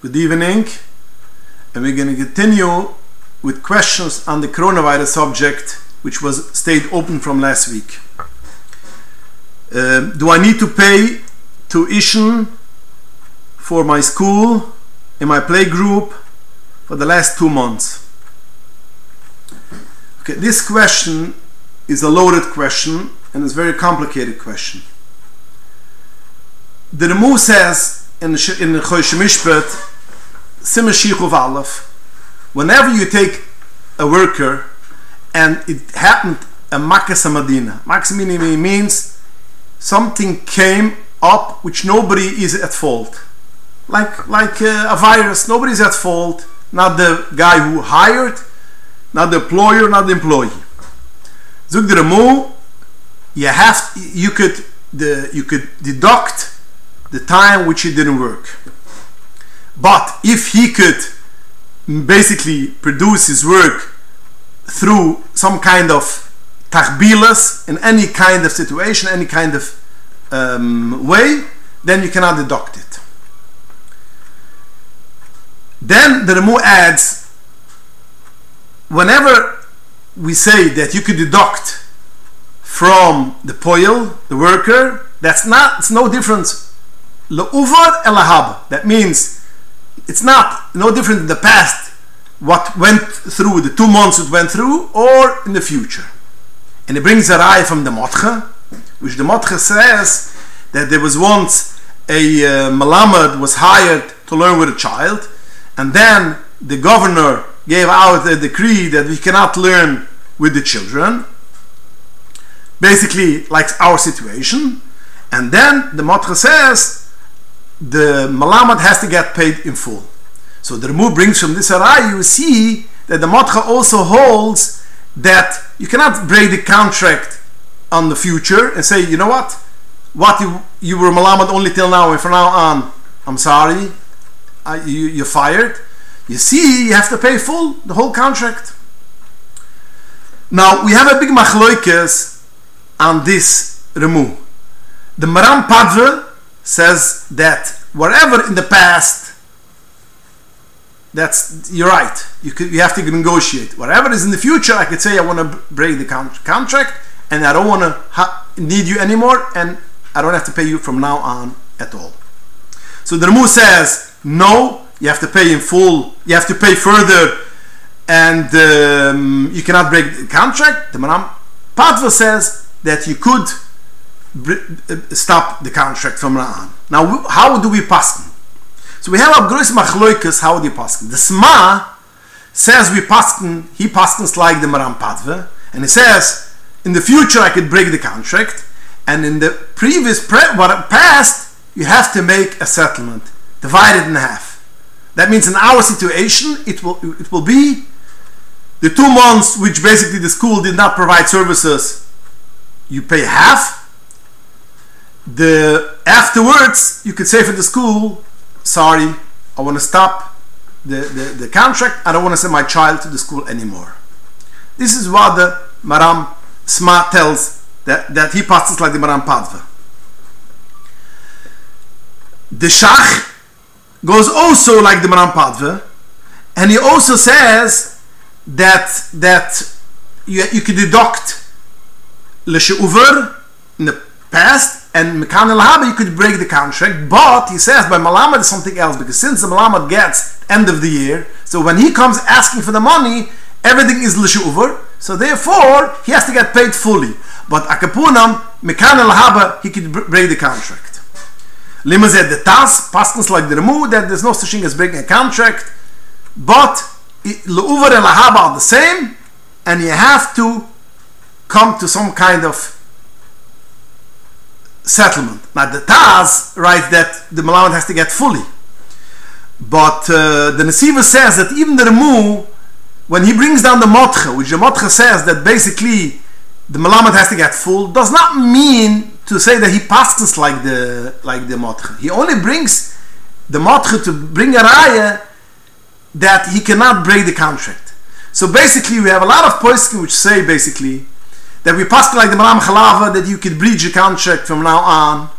Good evening, and we're going to continue with questions on the coronavirus subject, which was stayed open from last week. Uh, do I need to pay tuition for my school and my play group for the last two months? Okay, this question is a loaded question and it's a very complicated question. The Remu says in the in the Mishpat, Simashich Aleph, whenever you take a worker and it happened a Makas. Makas means something came up which nobody is at fault. Like like uh, a virus, nobody's at fault. Not the guy who hired, not the employer, not the employee. Zug the Remu, you have you could the you could deduct the time which he didn't work. But if he could basically produce his work through some kind of tachbilas in any kind of situation, any kind of um, way, then you cannot deduct it. Then the Remu adds, whenever we say that you could deduct from the poil, the worker, that's not, it's no difference. Elahab. That means it's not no different in the past what went through the two months it went through or in the future. And it brings a eye from the Motche, which the Motche says that there was once a uh, was hired to learn with a child, and then the governor gave out a decree that we cannot learn with the children, basically like our situation. And then the Motche says the Malamed has to get paid in full. So the Remu brings from this Arai, you see that the Motche also holds that you cannot break the contract on the future and say, you know what, what you, you were Malamed only till now, and from now on, I'm sorry, I, you, you're fired. You see, you have to pay full, the whole contract. Now, we have a big machloikes on this Remu. The Maram Padva says that whatever in the past that's you're right. You could you have to negotiate. Whatever is in the future i could say i want to break the con- contract and i don't want to ha- need you anymore and i don't have to pay you from now on at all. So the Remu says no you have to pay in full you have to pay further and um, you cannot break the contract. The Maram Padva says that you could stop the contract from on. Now, how do we pass? So we have a gross machloikas, how do you pass? The Sma says we pass, he passes like the Maram Padve, and he says, in the future I could break the contract, and in the previous, pre- what past, you have to make a settlement, divide it in half. That means in our situation, it will, it will be the two months which basically the school did not provide services, you pay half, the afterwards you could say for the school sorry i want to stop the, the, the contract. I don't want to send my child to the school anymore. This is what the maram sma tells that, that he passes like the maram padva. The shach goes also like the maram padva and he also says that that you, you can deduct l'she'uver in the past and Mekan El you could break the contract, but he says by Malamed is something else because since the Malamed gets end of the year, so when he comes asking for the money, everything is Lishuver, so therefore he has to get paid fully. But Akapunam, Mekan El he could break the contract. Lima the Taz, pastors like the Remu, that there's no such thing as breaking a contract, but Leuver and Lahaba are the same, and you have to come to some kind of settlement. Now the Taz writes that the Malamed has to get fully. But uh, the Nesiva says that even the Remu, when he brings down the Motche, which the Motche says that basically the Malamed has to get full, does not mean to say that he passes like the like the Motche. He only brings the Motche to bring a raya that he cannot break the contract. So basically we have a lot of poskim which say basically that we pass like the Maram Chalava that you could breach a contract from now on,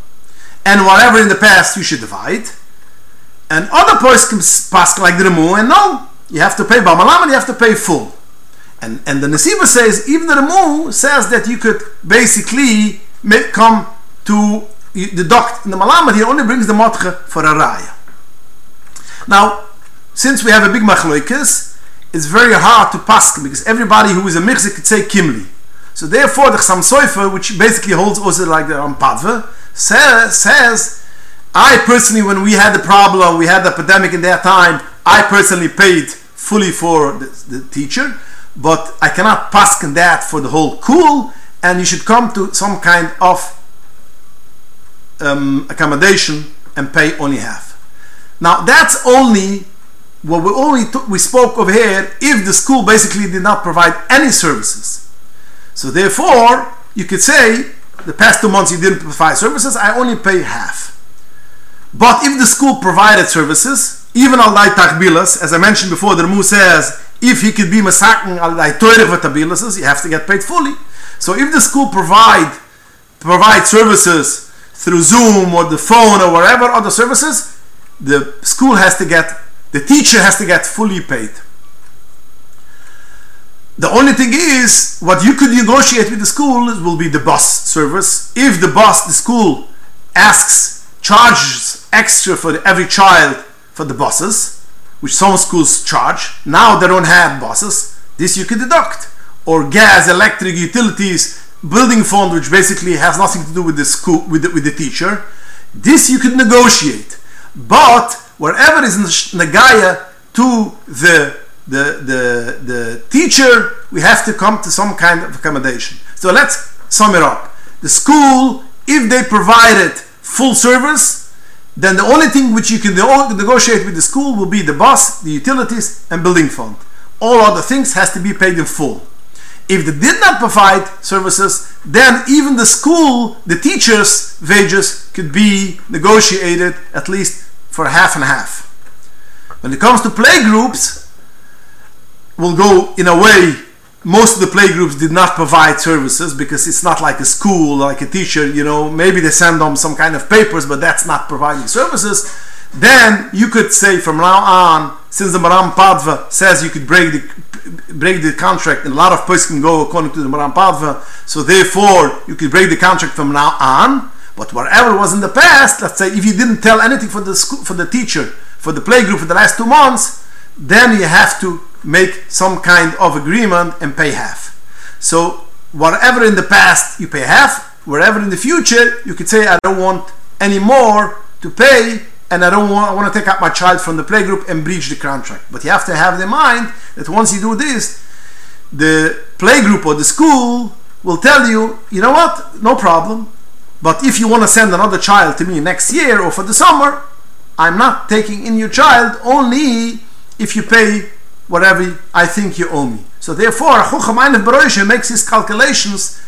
and whatever in the past you should divide. And other poskim pass like the Remu, and no, you have to pay Bamalam and you have to pay full. And and the Nesiva says even the Remu says that you could basically make, come to deduct in the Malamed. He only brings the Motche for a raya. Now, since we have a big machloikis, it's very hard to pass because everybody who is a mixer could say kimli. So therefore, the Chassam Sofer, which basically holds also like the Rampadva, says, says, I personally, when we had the problem, we had the epidemic in that time, I personally paid fully for the, the teacher, but I cannot pass that for the whole cool, and you should come to some kind of um, accommodation and pay only half. Now that's only what we only we spoke over here if the school basically did not provide any services. So therefore, you could say the past two months you didn't provide services, I only pay half. But if the school provided services, even al dai takbilas, as I mentioned before, the Ramu says if he could be masakin al dai you have to get paid fully. So if the school provide provide services through Zoom or the phone or whatever other services, the school has to get, the teacher has to get fully paid. The only thing is, what you could negotiate with the school will be the bus service. If the bus, the school asks, charges extra for every child for the buses, which some schools charge, now they don't have buses, this you could deduct. Or gas, electric, utilities, building fund, which basically has nothing to do with the school, with the, with the teacher, this you could negotiate. But wherever is Nagaya to the, the, the, the teacher, we have to come to some kind of accommodation. So let's sum it up. The school, if they provided full service, then the only thing which you can negotiate with the school will be the bus, the utilities, and building fund. All other things has to be paid in full. If they did not provide services, then even the school, the teachers' wages could be negotiated at least for half and half. When it comes to play we'll go in a way most of the playgroups did not provide services because it's not like a school like a teacher you know maybe they send them some kind of papers but that's not providing services. Then you could say from now on since the Maram Padva says you could break the break the contract and a lot of places can go according to the Maram Padva so therefore you could break the contract from now on. But whatever was in the past let's say if you didn't tell anything for the school for the teacher for the playgroup for the last two months then you have to make some kind of agreement and pay half so whatever in the past you pay half wherever in the future you could say i don't want any more to pay and I don't want, I want to take out my child from the playgroup and breach the contract. But you have to have in mind that once you do this, the playgroup or the school will tell you, you know what, no problem. But if you want to send another child to me next year or for the summer, I'm not taking in your child only if you pay whatever I think you owe me. So therefore, Chucham makes his calculations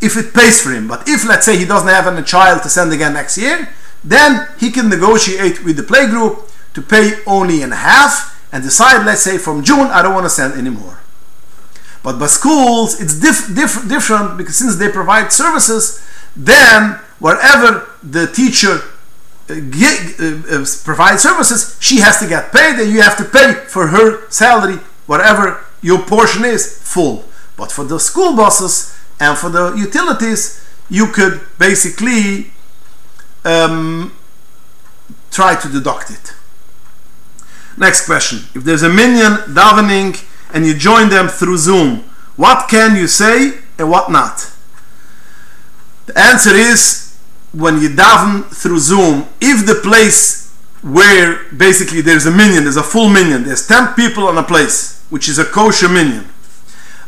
if it pays for him. But if, let's say, he doesn't have any child to send again next year, then he can negotiate with the playgroup to pay only in half and decide, let's say, from June, I don't want to send anymore. But by schools, it's diff- diff- different because since they provide services, then wherever the teacher provide services, she has to get paid, and you have to pay for her salary, whatever your portion is, full. But for the school buses and for the utilities, you could basically um, try to deduct it. Next question. If there's a minyan davening and you join them through Zoom, what can you say and what not? The answer is when you daven through Zoom, if the place where basically there's a minyan, there's a full minyan, there's 10 people on a place, which is a kosher minyan,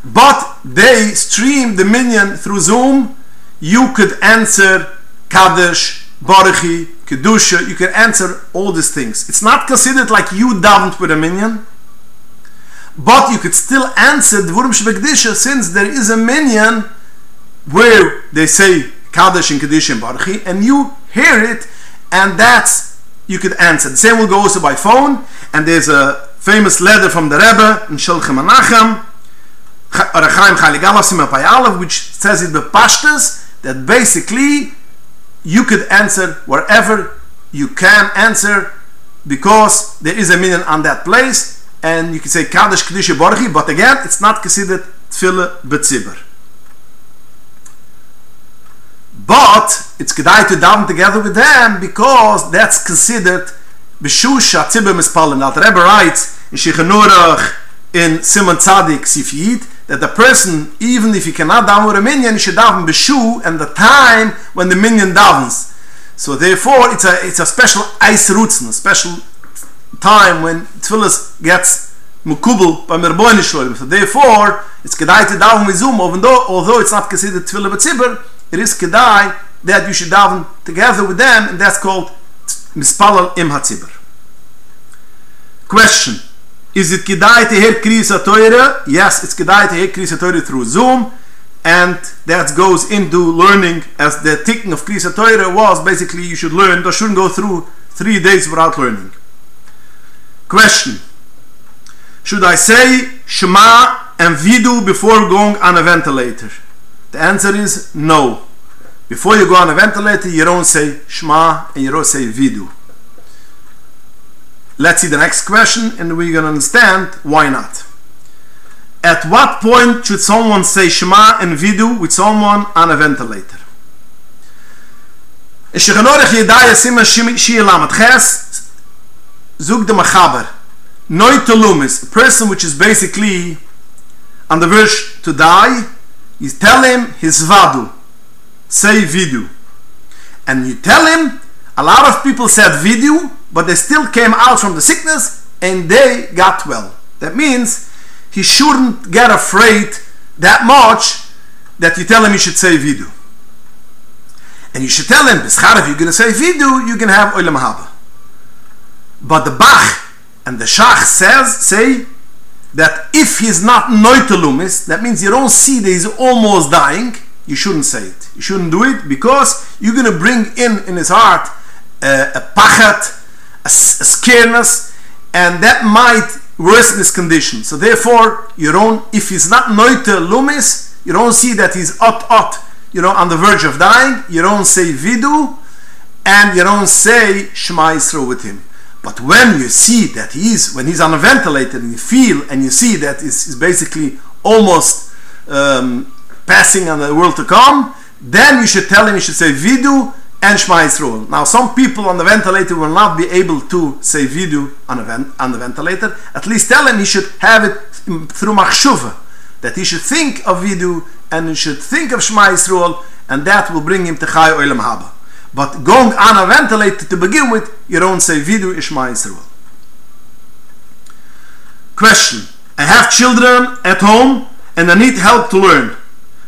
but they stream the minyan through Zoom, you could answer Kaddish, Baruchi, Kedusha, you can answer all these things. It's not considered like you davened with a minyan, but you could still answer the Vurim Shebekdisha since there is a minyan where they say Kaddish and Kedusha and Baruchi, and you hear it, and that's, you could answer. The same will go also by phone, and there's a famous letter from the Rebbe in Shulchan Menachem, which says it bepashtas, that basically you could answer wherever you can answer because there is a minyan on that place, and you can say Kaddish Kedusha Borchi, but again, it's not considered Tfillah B'tzibur. But it's Kedai to daven together with them because that's considered B'shush HaTzibur Mispalim. Now, the Rebbe writes in Shechanurach in Simon Tzadik Sifiyit that the person, even if he cannot daven with a minyan, he should daven B'shu and the time when the minyan davens. So therefore, it's a it's a special ice roots, a special time when tefillas gets mukubel by merboni shloim. So therefore, it's kedai to daven with zoom, even though although it's not considered tefillah b'tzibur, it is kedai that you should daven together with them, and that's called mispalal im hatzibur. Question: Is it kedai to hear kriyas Torah? Yes, it's kedai to hear kriyas Torah through Zoom and that goes into learning as the thinking of Kriyas Torah was basically you should learn, you shouldn't go through three days without learning. Question Should I say Shema and Vidu before going on a ventilator? The answer is no. Before you go on a ventilator, you don't say Shema and you don't say Vidu. Let's see the next question and we're going to understand why not. At what point should someone say Shema and Vidu with someone on a ventilator? Es shkhanorach yedaya sima shi lamat khas zug de machaber noy tolumis a person which is basically on the verge to die you tell him his vadu say vidu and you tell him a lot of people said vidu but they still came out from the sickness and they got well that means he shouldn't get afraid that much that you tell him he should say vidu. And you should tell him, Beschar, if you're going to say vidu, you can have olam haba. But the Bach and the Shach says, say, that if he's not noitelumis, that means you don't see that he's almost dying, you shouldn't say it. You shouldn't do it because you're going to bring in in his heart uh, a pachat, a, a scareness, and that might worsen his condition. So therefore, you don't, if he's not noite lumis, you don't see that he's ot ot, you know, on the verge of dying, you don't say vidu, and you don't say Shema Yisrael with him. But when you see that he is, when he's on a ventilator, and you feel and you see that he's, basically almost um, passing on the world to come, then you should tell him, you should say vidu, and Shema Yisrael. Now, some people on the ventilator will not be able to say vidu on, vent- on the ventilator. At least tell him he should have it through machshuva, that he should think of vidu and he should think of Shema Yisrael, and that will bring him to Chai Olam Haba. But going ventilator to begin with, you don't say vidu Ishma Yisrael. Question: I have children at home and I need help to learn.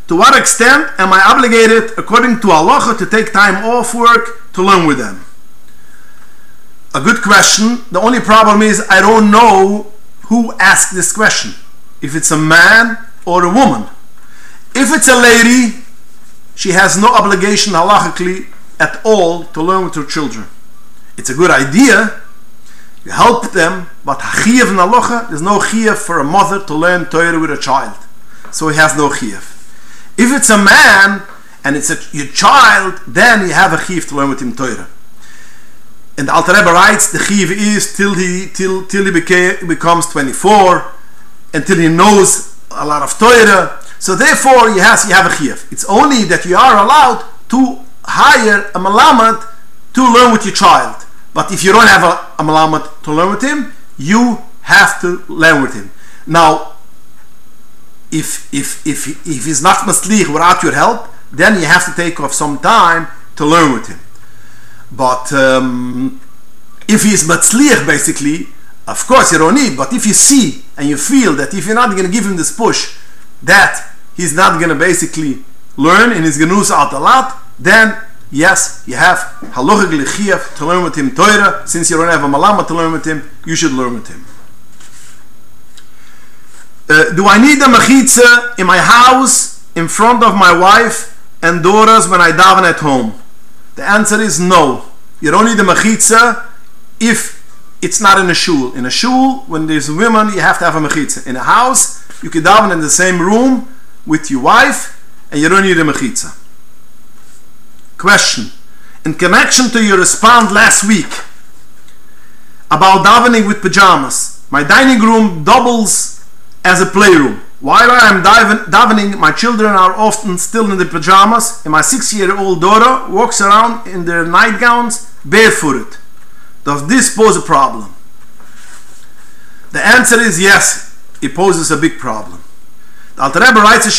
To what extent am I obligated, according to Allah, to take time off work to learn with them? A good question. The only problem is I don't know who asked this question. If it's a man or a woman. If it's a lady, she has no obligation halachically at all to learn with your children. It's a good idea. You help them, but chiyuv in halacha, there's no chiyuv for a mother to learn Torah with a child. So he has no chiyuv. If it's a man and it's a, your child, then you have a chiv to learn with him Torah. And the Alter Rebbe writes, the chiv is till he till till he became, becomes 24, until he knows a lot of Torah. So therefore, you have you have a chiv. It's only that you are allowed to hire a malamat to learn with your child. But if you don't have a, a to learn with him, you have to learn with him. Now, if if if if he's not maslich without your help, then you have to take off some time to learn with him. But um, if he's matzliach, basically, of course you don't need. But if you see and you feel that if you're not going to give him this push, that he's not going to basically learn and he's going to lose out a lot, then yes, you have halachic to learn with him Torah. Since you don't have a malama to learn with him, you should learn with him. Uh, do I need a mechitza in my house in front of my wife and daughters when I daven at home? The answer is no. You don't need a mechitza if it's not in a shul. In a shul, when there's women, you have to have a mechitza. In a house, you can daven in the same room with your wife, and you don't need a mechitza. Question: In connection to your response last week, about davening with pajamas. My dining room doubles as a playroom. While I am davening, my children are often still in their pajamas, and my six-year-old daughter walks around in their nightgowns barefooted. Does this pose a problem? The answer is yes, it poses a big problem. The Alter Rebbe writes in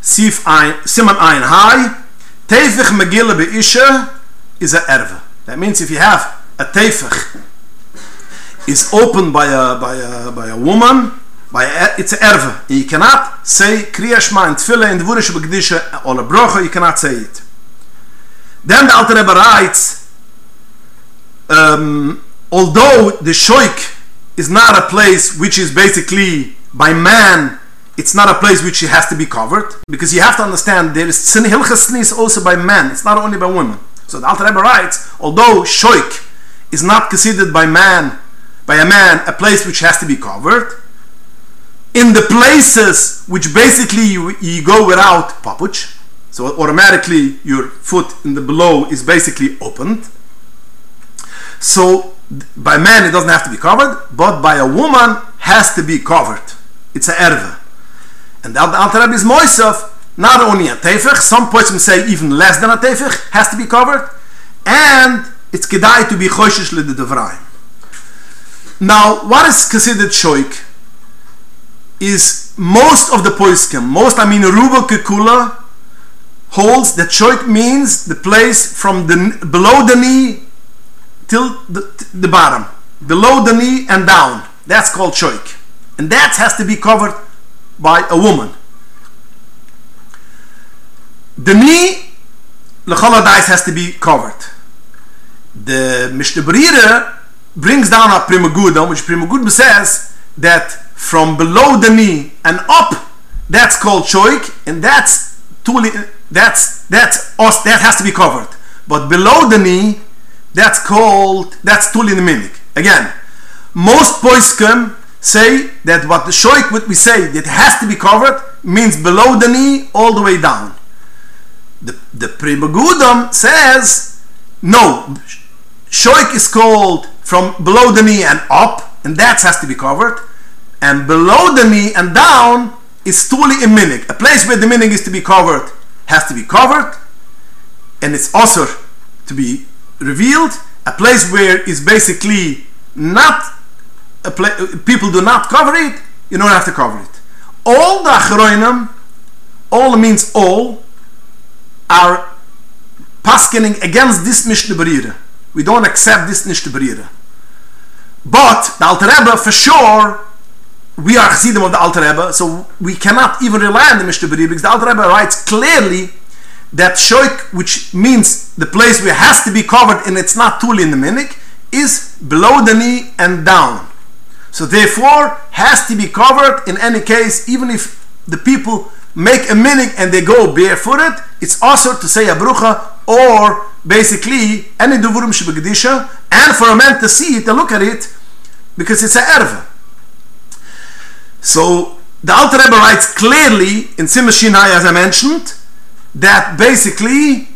Sif Siman ein Hai, Tefich Megillah Be'isha is a erve. That means if you have a tefich is opened by a, by a, by a woman, by a, it's an erve. You cannot say Kriya Shema in Tfile in Dvurish Begdisha or a brocha, you cannot say it. Then the Alter Rebbe writes, um, although the shoik is not a place which is basically by man it's not a place which has to be covered because you have to understand there is sin hilchas also by men. It's not only by women. So the Alter Rebbe writes although shoik is not considered by man by a man a place which has to be covered in the places which basically you, you go without papuch so automatically your foot in the below is basically opened. So by man it doesn't have to be covered but by a woman has to be covered. It's a erva and the Alter Rebbe is Moisef not only a tefech some points say even less than a tefech has to be covered and it's kedai to be choshesh le devraim now what is considered shoik is most of the poiskim most I mean ruba kekula holds that shoik means the place from the below the knee till the, the bottom, below the knee and down. That's called shoik. And that has to be covered by a woman. The knee, the lecholadais has to be covered. The Mishnah brings down a primagudam, which primagudam says that from below the knee and up, that's called choik, and that's tuli, that's that's that has to be covered. But below the knee that's called, that's Tulin Minik. Again, most poiskim say that what the shoik what we say that has to be covered means below the knee all the way down. The the Pribagudam says no, shoik is called from below the knee and up, and that has to be covered, and below the knee and down is tuli minik. A place where the minik is to be covered has to be covered, and it's also to be revealed, a place where is basically not a people do not cover it, you don't have to cover it. All the achroinim, all means all, are paskening against this Mishnah Berira. We don't accept this Mishnah Berira. But the Alter Rebbe, for sure, we are Chassidim of the Alter Rebbe, so we cannot even rely on the Mishnah Berira because the Alter Rebbe writes clearly that shoik, which means the place where it has to be covered and it's not tuli in the minik, is below the knee and down. So therefore, has to be covered in any case, even if the people make a minik and they go barefooted, it's also to say a brucha or basically any duvurim shebegdisha, and for a man to see it, to look at it, because it's a erva. So the Alter Rebbe writes clearly in Simashinai, as I mentioned, that basically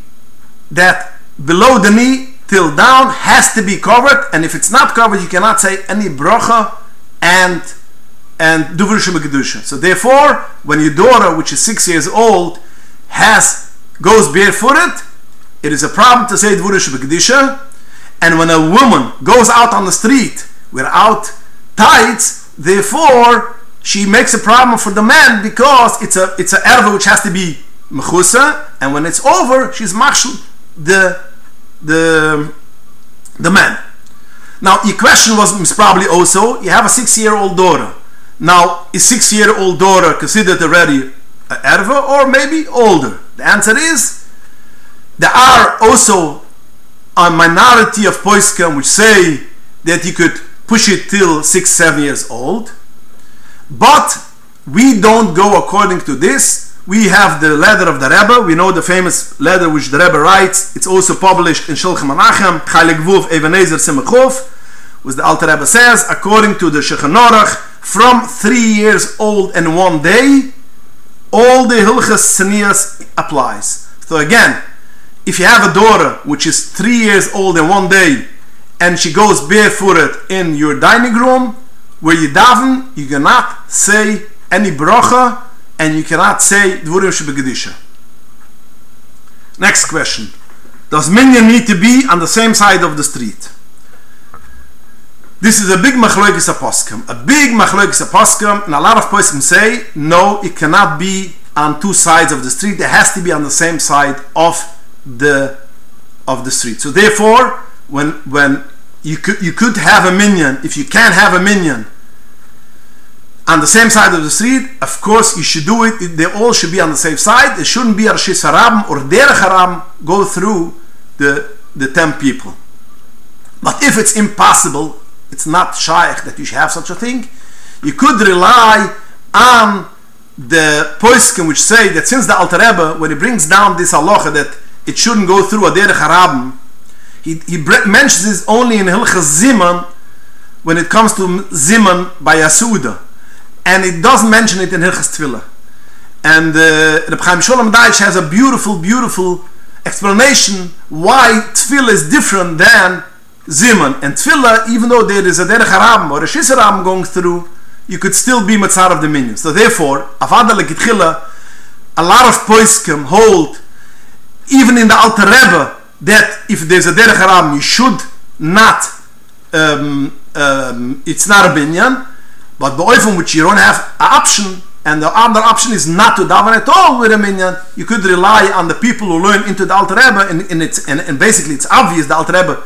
that below the knee till down has to be covered and if it's not covered you cannot say any bracha and and duvrishim kedusha so therefore when your daughter which is 6 years old has goes barefooted it is a problem to say duvrishim kedusha and when a woman goes out on the street without tights therefore she makes a problem for the man because it's a it's a erva which has to be mechusa, and when it's over, she's machshel the the the man. Now, your question was probably also: you have a six-year-old daughter. Now, is six-year-old daughter considered already an erva, or maybe older? The answer is there are also a minority of poiskim which say that you could push it till six, seven years old, but we don't go according to this we have the letter of the Rebbe. We know the famous letter which the Rebbe writes. It's also published in Shulchan Menachem, Chaylik Vuf, Even HaEzer Simachov, which the Alter Rebbe says, according to the Shulchan Aruch, from three years old and one day, all the Hilchas Senias applies. So again, if you have a daughter which is three years old and one day, and she goes barefooted in your dining room, where you daven, you cannot say any bracha, and you cannot say dvurim shebegedisha. Next question. Does minyan need to be on the same side of the street? This is a big machloikis aposkim. A big machloikis aposkim, and a lot of poskim say, no, it cannot be on two sides of the street. It has to be on the same side of the of the street. So therefore, when when you could you could have a minyan, if you can't have a minyan on the same side of the street, of course you should do it. They all should be on the same side. It shouldn't be Arshis Haram or Derech Haram go through the the ten people. But if it's impossible, it's not shaykh that you have such a thing. You could rely on the poiskim which say that since the Alter Rebbe, when he brings down this halacha that it shouldn't go through a derech harabim, he, he mentions this only in Hilchas Ziman when it comes to Ziman by Yasuda. And it doesn't mention it in Hilchas Tefillah. And uh, Reb Chaim Sholem Daish has a beautiful, beautiful explanation why Tefillah is different than Ziman. And Tefillah, even though there is a derech harabim or a shisarabim going through, you could still be matzar of the minyan. So therefore, avada lekitchila, a lot of poiskim hold, even in the Alter Rebbe, that if there's a derech haram, you should not, um, um, it's not a binyan, but the oifim which you don't have an option, and the other option is not to daven at all with a minyan, you could rely on the people who learn into the Alter Rebbe, and, and, it's, and, and basically it's obvious the Alter Rebbe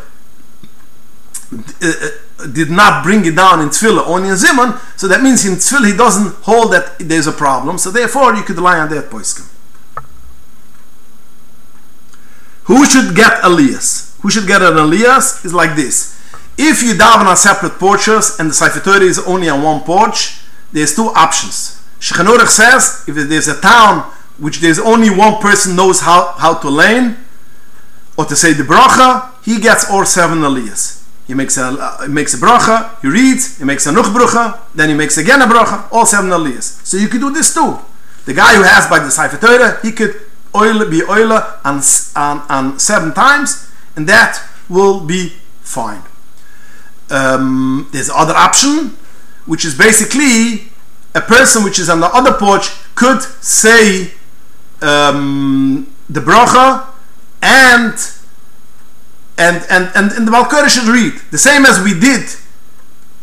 uh, did not bring it down in tefillah, only in zimun. So that means in tefillah he doesn't hold that there's a problem. So therefore you could rely on that poiskim. Who should get aliyahs? Who should get an Elias? Is like this. If you daven on separate porches and the Sefer is only on one porch, there's two options. Shechanurach says if there's a town which there's only one person knows how, how to lane or to say the bracha, he gets all seven aliyahs. He makes a uh, he makes a bracha, he reads, he makes a nuch bracha, then he makes again a bracha, all seven aliyahs. So you could do this too. The guy who has by the Sefer Torah, he could oil be oiler on, on seven times, and that will be fine. Um, there's other option, which is basically a person which is on the other porch could say um, the bracha and and and and, and the Balkari should read the same as we did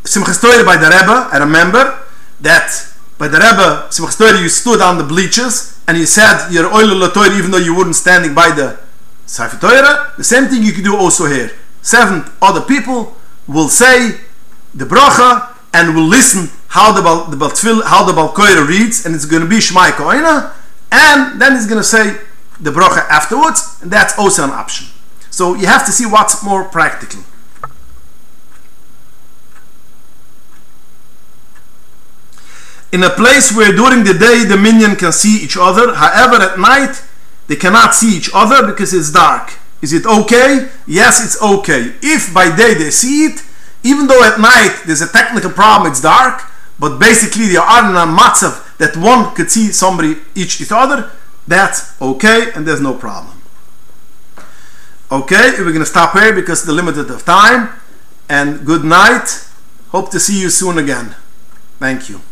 Simchas Torah by the Rebbe. I remember that by the Rebbe Simchas Torah you stood on the bleachers and you said your oil Torah even though you weren't standing by the Sefer Torah. The same thing you can do also here. Seven other people will say the bracha and will listen how the the Baltfil, how the Balkoira reads, and it's going to be Shmai Koina, and then he's going to say the bracha afterwards, and that's also an option. So you have to see what's more practical. In a place where during the day the minyan can see each other, however at night they cannot see each other because it's dark. Is it okay? Yes, it's okay. If by day they see it, even though at night there's a technical problem, it's dark, but basically they are in a matzav that one could see somebody each each other, that's okay and there's no problem. Okay, we're to stop here because the limited of time. And good night. Hope to see you soon again. Thank you.